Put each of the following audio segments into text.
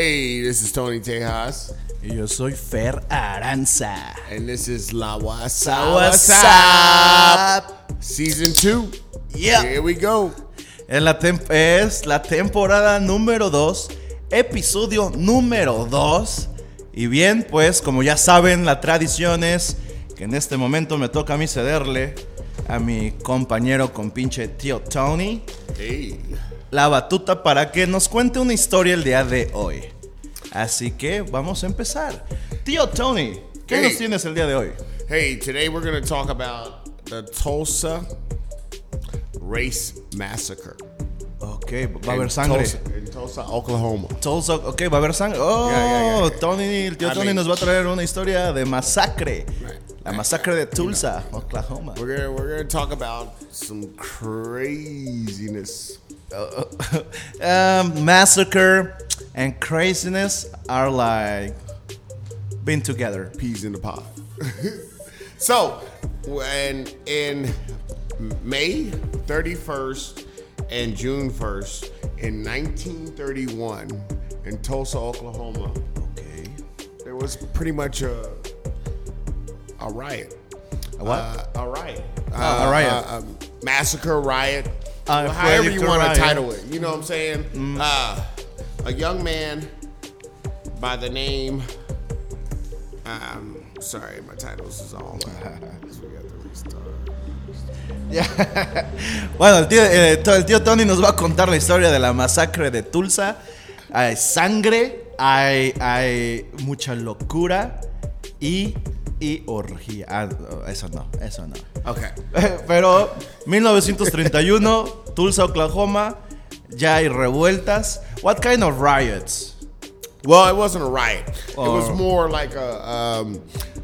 Hey, this is Tony Tejas, Y yo soy Fer Aranza. and this is La WhatsApp Season 2. Yeah. Here we go. En la es la temporada número 2, episodio número 2. Y bien, pues como ya saben, la tradición es que en este momento me toca a mí cederle a mi compañero con pinche tío Tony Hey. La batuta para que nos cuente una historia el día de hoy. Así que vamos a empezar. Tío Tony, ¿qué Hey. nos tienes el día de hoy? Hey, today we're going to talk about the Tulsa Race Massacre. Ok, va a haber sangre. Tulsa, in Tulsa, Oklahoma. Tulsa, ok, va a haber sangre. Oh, ya, ya, ya. Tony, el tío I Tony mean- nos va a traer una historia de masacre. Right. La masacre de Tulsa, Oklahoma. We're going to we're gonna talk about some craziness. um, massacre and craziness are like being together. peas in the pod. so, when in May 31st and June 1st in 1931 in Tulsa, Oklahoma, Okay. there was pretty much a a riot. A what? Uh, a riot. Ah, a riot. Uh, a massacre riot. Uh, however you want to. Mm. title it. You know what I'm saying? Uh, a young man by the name. Um, sorry, my titles is all. Uh. Bueno, el tío, eh, el tío Tony nos va a contar la historia de la masacre de Tulsa. Hay sangre, hay, hay mucha locura y, y orgía. Ah, no, eso no, eso no. Okay. Pero 1931, Tulsa, Oklahoma, ya hay revueltas. What kind of riots? Well, it wasn't a riot. It was Oh. more like a, um,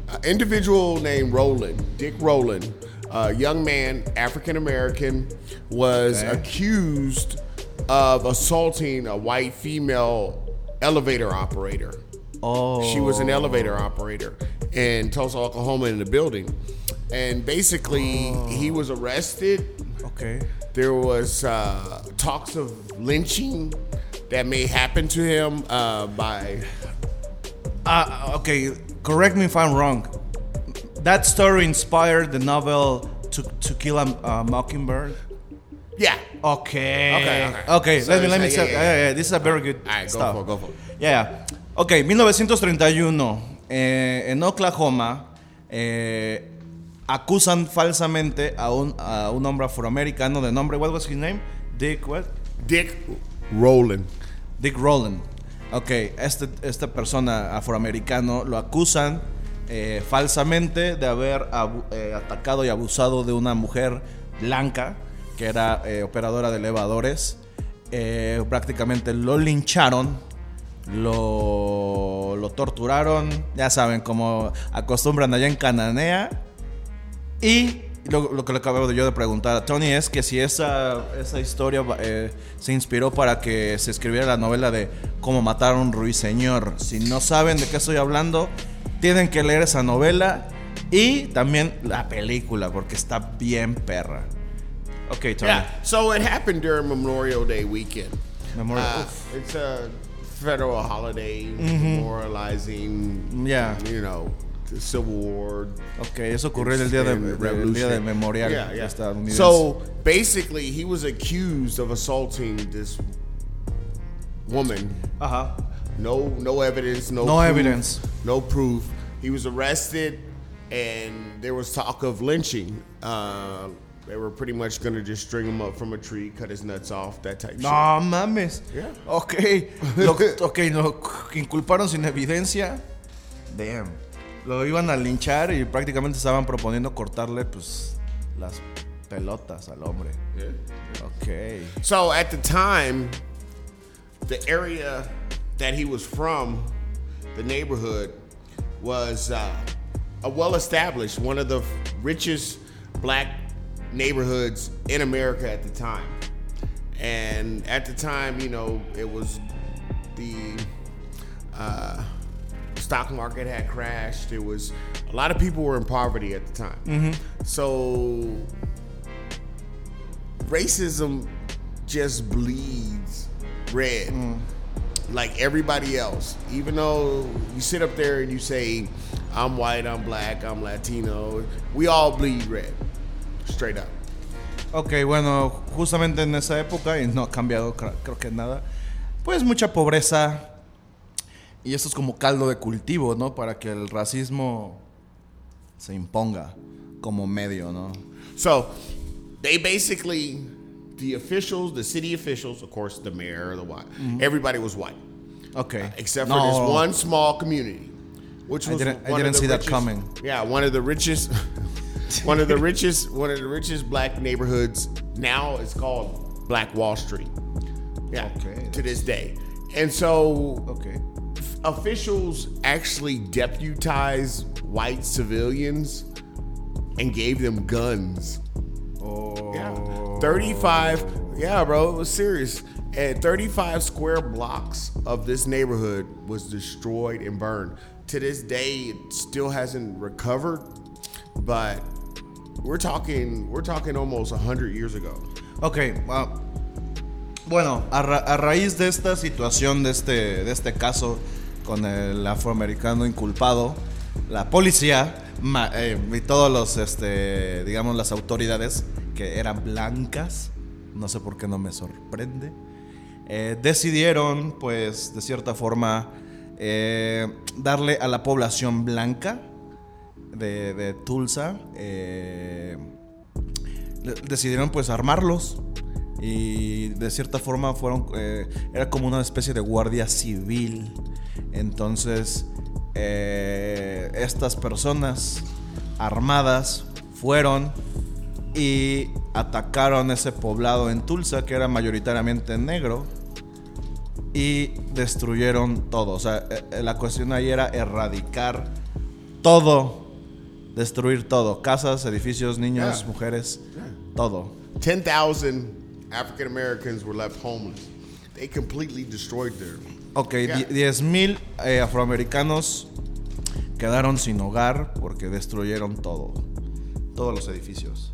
an individual named Roland, Dick Roland, a young man, African American, was Okay. accused of assaulting a white female elevator operator. Oh, She was an elevator operator in Tulsa, Oklahoma, in the building. And basically, he was arrested. okay. There was uh, talks of lynching that may happen to him uh, by Ah, okay, correct me if I'm wrong. That story inspired the novel To, to Kill a, a Mockingbird. yeah. Okay. Okay, okay. Okay, So let me let me yeah, yeah, yeah, yeah. This is a very good All right, go stuff. for it, go for it. Yeah. Ok, 1931. eh, en Oklahoma eh, acusan falsamente a un, a un hombre afroamericano de nombre. What was his name? Dick what? Dick Rowland. Dick Rowland. Ok, este, esta persona afroamericano lo acusan eh, falsamente de haber atacado y abusado de una mujer blanca que era operadora de elevadores. Prácticamente lo lincharon, lo, lo torturaron, ya saben, como acostumbran allá en Cananea. Y lo, lo que le acabo de yo de preguntar a Tony es que si esa, esa historia eh, se inspiró para que se escribiera la novela de Cómo matar a un ruiseñor. Si no saben de qué estoy hablando, tienen que leer esa novela y también la película porque está bien perra. Ok, Tony. Yeah. So it happened during Memorial Day weekend. Memorial- Uh, it's a federal holiday memorializing, Yeah. you know, the Civil War. Ok, eso ocurrió el día, de, Revolution. día del memorial Yeah, yeah. So basically, he was accused of assaulting this woman. Uh huh. No, no evidence. No, No proof, evidence. No proof. He was arrested, and there was talk of lynching. Uh, they were pretty much gonna just string him up from a tree, cut his nuts off, that type. Of No mames. Yeah. Ok. Lo, ok, lo inculparon sin evidencia. Damn. Lo iban a linchar y prácticamente estaban proponiendo cortarle pues las pelotas al hombre. shit. Ok. So at the time, the area that he was from, the neighborhood, was uh, a well-established, one of the richest black neighborhoods in America at the time. And at the time, you know, it was the uh, stock market had crashed. It was a lot of people were in poverty at the time. So racism just bleeds red. like everybody else. Even though you sit up there and you say, I'm white, I'm black, I'm Latino, we all bleed red. Straight up. Ok, bueno, justamente en esa época, y no ha cambiado creo que nada, pues mucha pobreza. Y eso es como caldo de cultivo, ¿no? Para que el racismo se imponga como medio, ¿no? So they basically, the officials, the city officials, of course, the mayor, the white, everybody was white. Ok. except for No. this one small community, which I was didn't- I didn't of the see that coming. Yeah, one of the richest, one of the richest, one of the richest black neighborhoods. Now it's called Black Wall Street. Yeah, Okay, to this day, and so Ok. officials actually deputized white civilians and gave them guns. Oh. Yeah. 35, yeah, bro, it was serious. And 35 square blocks of this neighborhood was destroyed and burned. To this day, it still hasn't recovered, but we're talking we're talking almost 100 years ago. Ok, ah, bueno, a, ra- a raíz de esta situación, de este, de este caso con el afroamericano inculpado, la policía eh, y todos los, este, digamos, las autoridades que eran blancas, no sé por qué no me sorprende, eh, decidieron, pues, de cierta forma, eh, darle a la población blanca de, Tulsa, eh, decidieron pues armarlos y de cierta forma fueron eh, era como una especie de guardia civil. Entonces eh, estas personas armadas fueron y atacaron ese poblado en Tulsa que era mayoritariamente negro y destruyeron todo. O sea la cuestión ahí era erradicar todo destruir todo casas edificios niños Yeah. mujeres todo 10,000 African Americans were left homeless. They completely destroyed their Ok, Yeah. die- 10.000 eh, afroamericanos quedaron sin hogar porque destruyeron todo. Todos los edificios.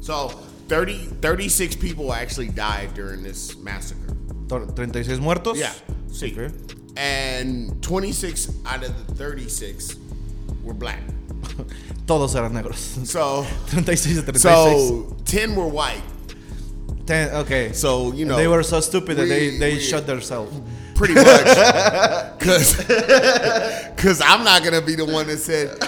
So 30, 36 people actually died during this massacre. Tor- ¿36 muertos? Yeah. See. Ok. And 26 out of the 36 were black. Todos eran negros. So 36 de 36. so 10 were white. Ten- ok. So, you know, they were so stupid that they, they we- shot themselves. pretty much. Cuz cuz I'm not going to be the one that said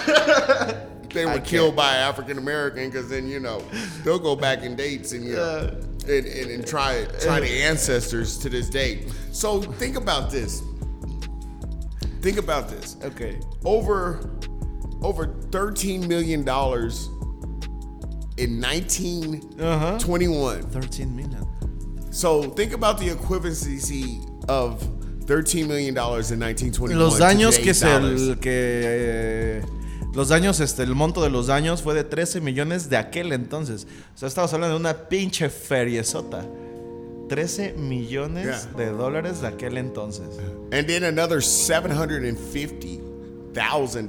they were can't. killed by African American cuz then you know, they'll go back in dates and you know, and, and, and try try the ancestors to this day. So think about this. Think about this. Ok. over over 13 million dollars in 1921. 13 million. So think about the equivalency of 13 million dollars in 1921. Los to daños que today's se que eh, los daños este el monto de los daños fue de 13 millones de aquel entonces. O sea, estamos hablando de una pinche feriezota. 13 millones Yeah. de dólares de aquel entonces. and then another 750,000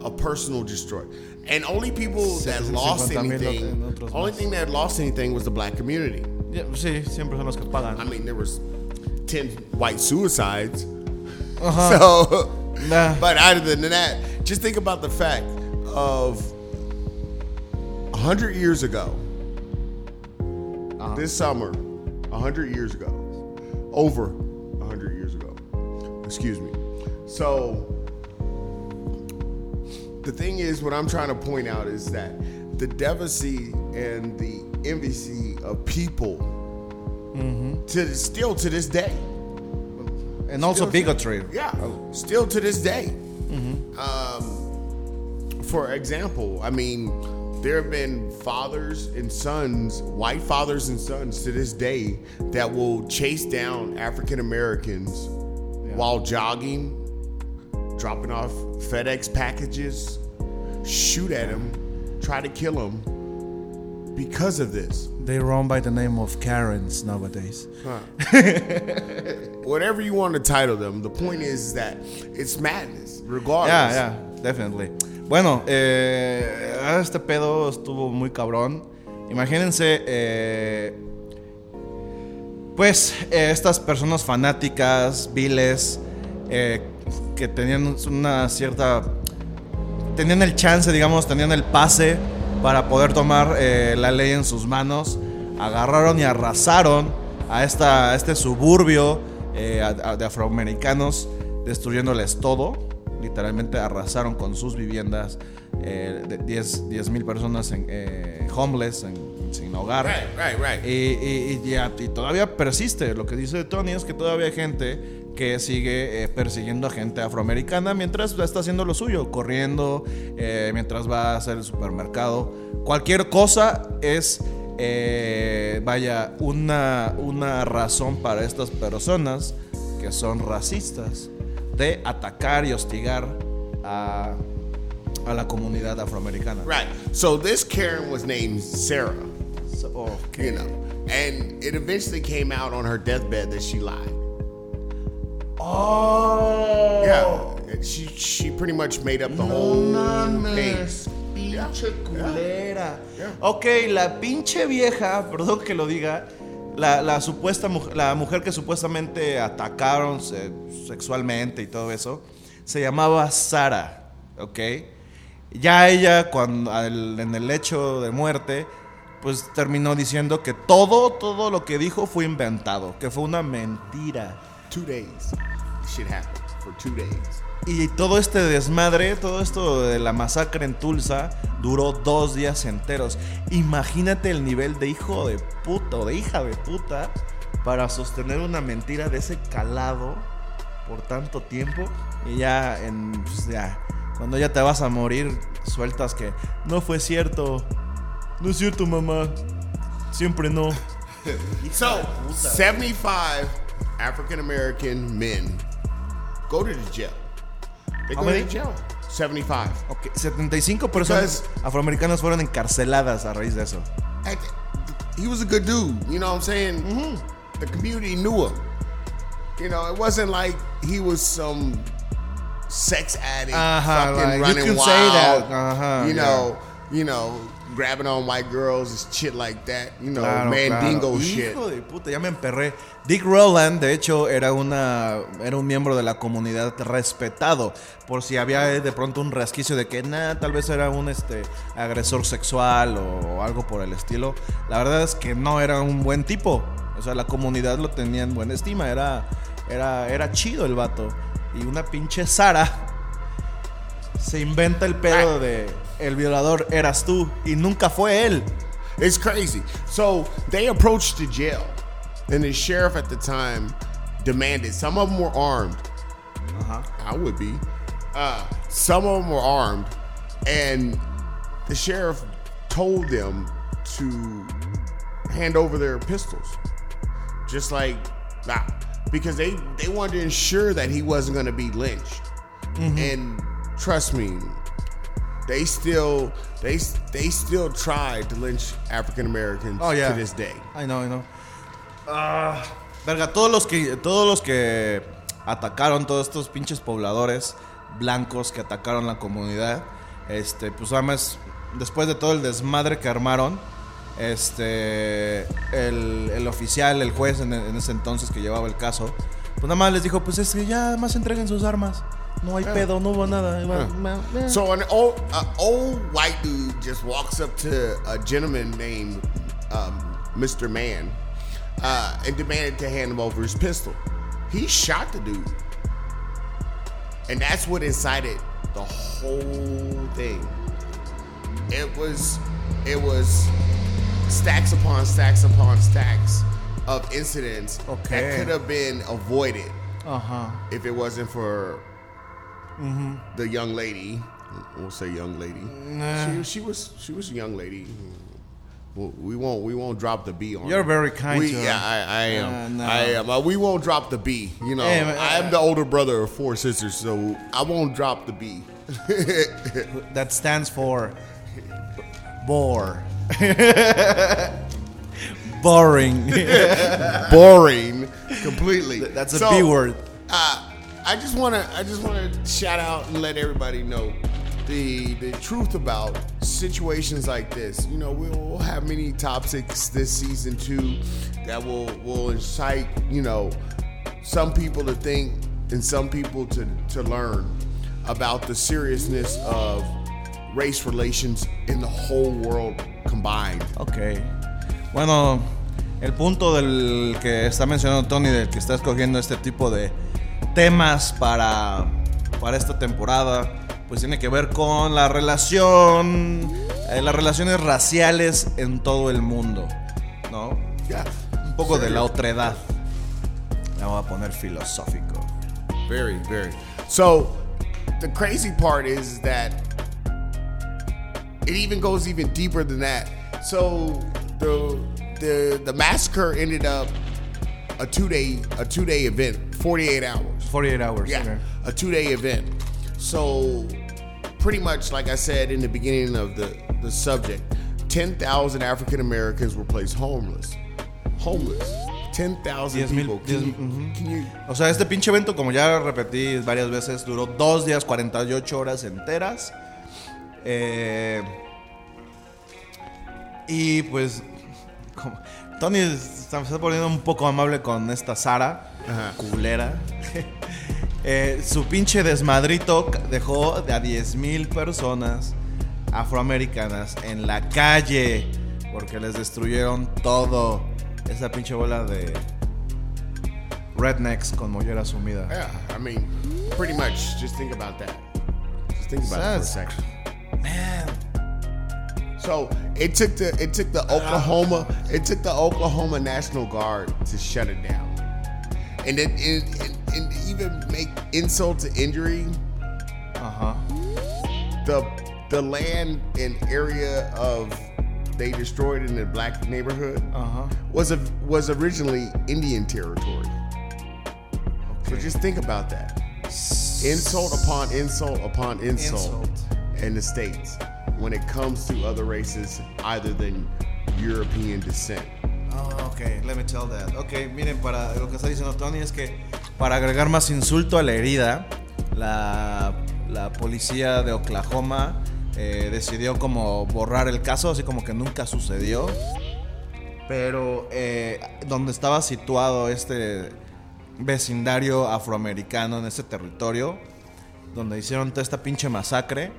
dollars of personal destroy. And only people that lost anything, only thing that lost anything was the black community. Ya, Sí, siempre son los que pagan. I mean, there was 10 white suicides. Ajá. So, Nah. but other than that, just think about the fact of a hundred years ago, Uh-huh. this summer, a hundred years ago, over a hundred years ago. Excuse me. So, the thing is, what I'm trying to point out is that the devastacy and the envy of people, to still to this day, And also bigotry. yeah, still to this day. Um, for example, I mean, there have been fathers and sons, white fathers and sons to this day, that will chase down African Americans while jogging, dropping off FedEx packages, shoot at them, try to kill them because of this. They run by the name of Karens nowadays. Whatever you want to title them, the point is that it's madness, regardless. Yeah, yeah, definitely. Bueno, eh, este pedo estuvo muy cabrón. Imagínense, eh, Pues eh, estas personas fanáticas, viles, eh, que tenían una cierta... Tenían el chance, digamos, tenían el pase para poder tomar eh, la ley en sus manos, agarraron y arrasaron a, esta, a este suburbio eh, a- a- de afroamericanos, destruyéndoles todo. Literalmente arrasaron con sus viviendas eh, de 10 mil personas en, eh, homeless, en- sin hogar. Right, right, right. Y, y- y y todavía persiste. Lo que dice Tony es que todavía hay gente que sigue eh, persiguiendo a gente afroamericana mientras está haciendo lo suyo, corriendo, eh, mientras va a hacer el supermercado. Cualquier cosa es, eh, vaya, una, una razón para estas personas que son racistas de atacar y hostigar a, a la comunidad afroamericana. Right. So this Karen was named Sarah, So, okay. you know, and it eventually came out on her deathbed that she lied. Oh. Yeah. She she pretty much made up the whole thing. Pinche culera. Yeah. Ok, la pinche vieja, perdón que lo diga, la, la supuesta mujer, la mujer que supuestamente atacaron se- sexualmente y todo eso, se llamaba Sara, ok. Ya ella, cuando al- en el hecho de muerte, pues terminó diciendo que todo, todo lo que dijo fue inventado, que fue una mentira. Two days. Shit happened for two days. Y todo este desmadre, todo esto de la masacre en Tulsa, duró dos días enteros. Imagínate el nivel de hijo de puta o de hija de puta para sostener una mentira de ese calado por tanto tiempo. Y ya, en, pues ya, cuando ya te vas a morir, sueltas que no fue cierto. No es cierto, mamá. Siempre no. So, 75 African American men go to the jail. They How go to many? the jail. 75. Ok, 75 personas afroamericanas fueron encarceladas a raíz de eso. And he was a good dude. You know what I'm saying? Mm-hmm. The community knew him. You know, it wasn't like he was some sex addict, Uh-huh, fucking like, you running can wild. say that. Uh-huh, you yeah. know, you know, grabbing on white girls and shit like that. You know, Claro, mandingo claro. shit. Hijo de puta, ya me emperré. Dick Rowland, de hecho, era una era un miembro de la comunidad respetado. Por si había eh, de pronto un resquicio de que nah, tal vez era un este agresor sexual o algo por el estilo. La verdad es que no era un buen tipo. O sea, la comunidad lo tenía en buena estima. Era, era, era chido el vato. Y una pinche Sara se inventa el pedo de el violador eras tú y nunca fue él. It's crazy. So they approached the jail, and the sheriff at the time demanded. Some of them were armed. Uh-huh. I would be. Uh, some of them were armed, and the sheriff told them to hand over their pistols, just like that, because they they wanted to ensure that he wasn't going to be lynched. And trust me, they still they they still tried to lynch African Americans Oh, yeah. to this day. Ay, no, ay, no. Ah, verga, todos los que todos los que atacaron, todos estos pinches pobladores blancos que atacaron la comunidad, este, pues además, después de todo el desmadre que armaron, este, el, el oficial, el juez en, en ese entonces que llevaba el caso, pues nada más les dijo, pues es que ya más entreguen sus armas. No hay pedo, no hubo nada. Va- va. So an old old white dude just walks up to a gentleman named um, Mr. Man uh, and demanded to hand him over his pistol. He shot the dude, and that's what incited the whole thing. It was it was stacks upon stacks upon stacks of incidents Okay. that could have been avoided Ajá. if it wasn't for the young lady. We'll say young lady. She, she was she was a young lady. Well, we won't we won't drop the B on. You're her. very kind We, to her. yeah, I, I am. Uh, no. I am. Uh, we won't drop the B. You know, Hey, I am the older brother of four sisters, so I won't drop the B. That stands for bore. Boring. Boring, completely. That's a So, B word. Uh, I just wanna I just wanna shout out and let everybody know the the truth about situations like this. You know, we'll have many topics this season too that will will incite you know some people to think and some people to to learn about the seriousness of race relations in the whole world combined. Ok. Bueno, el punto del que está mencionando Tony, del que está escogiendo este tipo de temas para, para esta temporada, pues tiene que ver con la relación, eh, las relaciones raciales en todo el mundo, ¿no? Yeah. Un poco de la otredad. La voy a poner filosófico. Very, very. So the crazy part is that it even goes even deeper than that. So the the the massacre ended up a two day a two day event, forty eight hours. 48 hours. Yeah, okay. a two day event. So pretty much like I said in the beginning of the the subject, ten thousand African Americans were placed homeless. Homeless. Ten thousand Diez mil- people. Can diez- you, ujú. can you O sea, este pinche evento, como ya repetí varias veces, duró dos días, 48 horas enteras. Eh, y pues, como- Tony está- se está poniendo un poco amable con esta Sara, Ajá. culera. Eh, su pinche desmadrito dejó de a 10 mil personas afroamericanas en la calle porque les destruyeron todo. Esa pinche bola de rednecks con mollera sumida. Yeah, I mean, pretty much. Just think about that. Just think about it for a That's- second. Man. So it took the it took the Oklahoma it took the Oklahoma National Guard to shut it down, and then and, and, and even make insult to injury, Ajá. the the land and area of they destroyed in the black neighborhood Ajá. was a, was originally Indian territory. Okay. So just think about that. insult upon insult upon insult, Insult. in the states when it comes to other races other than European descent. Oh, ok, let me tell that. Ok, miren, para lo que está diciendo Tony es que para agregar más insulto a la herida, la, policía de Oklahoma eh, decidió como borrar el caso, así como que nunca sucedió. Pero eh, donde estaba situado este vecindario afroamericano en ese territorio, donde hicieron toda esta pinche masacre,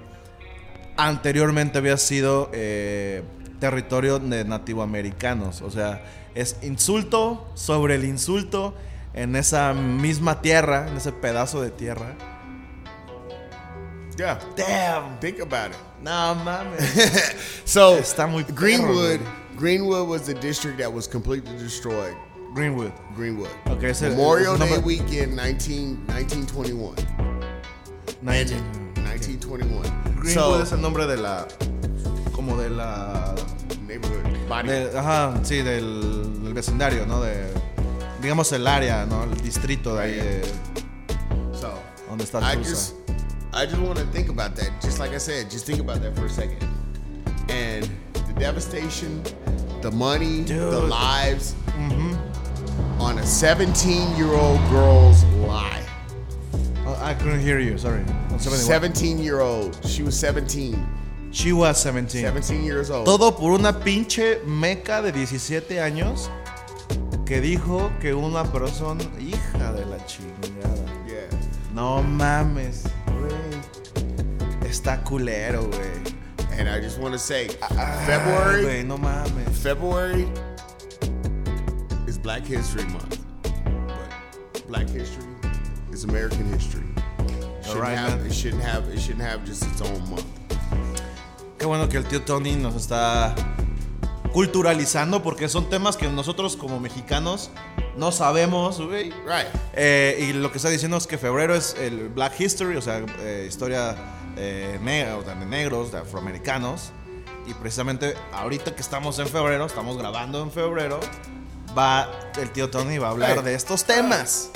anteriormente había sido eh, territorio de nativoamericanos. O sea, es insulto sobre el insulto en esa misma tierra, en ese pedazo de tierra. Yeah, Damn. think about it. No mames. So Está muy perro, Greenwood. Greenwood was the district that was completely destroyed. Greenwood. Greenwood. Ok, ese- Memorial Day nombre- weekend 19, 1921. 19. 1921. Greenwood So, es el nombre de la. Como de la. neighborhood. Body. de- ajá, sí, del, del vecindario, ¿no? De. Digamos el área, ¿no? El distrito de ahí. de- eh, so, donde está I just, I just want to think about that. Just like I said, just think about that for a second. And the devastation, the money, the Dude. lives mm-hmm. on a 17 year old girl's lie. Oh, I couldn't hear you, sorry. 71. 17 year old. She was 17. She was 17. 17 years old. Todo por una pinche meca de 17 años que dijo que una persona, hija de la chingada. Yeah. No mames, güey. Está culero, güey. And I just want to say, Ay, February, güey, no mames. February is Black History Month. But Black history is American history. It shouldn't, have, it shouldn't have it shouldn't have just its own month. Qué bueno que el tío Tony nos está culturalizando porque son temas que nosotros como mexicanos no sabemos, güey. Right. Eh, y lo que está diciendo es que febrero es el Black History, o sea, eh, historia eh, negra, o sea, de negros, de afroamericanos. Y precisamente ahorita que estamos en febrero, estamos grabando en febrero, va el tío Tony va a hablar de estos temas.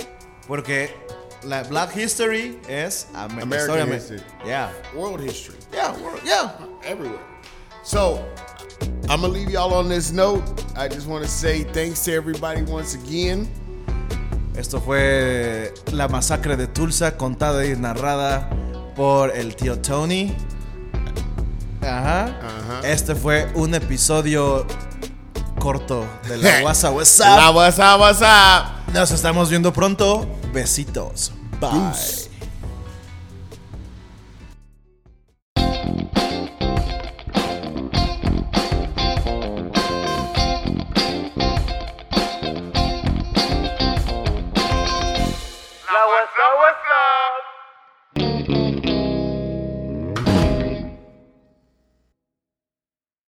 Porque la Black History es am- American historia history. Yeah. World history. Yeah, we're- yeah. Everywhere. So I'm gonna leave y'all on this note. I just want to say thanks to everybody once again. Esto fue la masacre de Tulsa contada y narrada por el tío Tony. Ajá. Ajá. Este fue un episodio corto de la WhatsApp. La WhatsApp. WhatsApp, WhatsApp. Nos estamos viendo pronto. Besitos. Bye.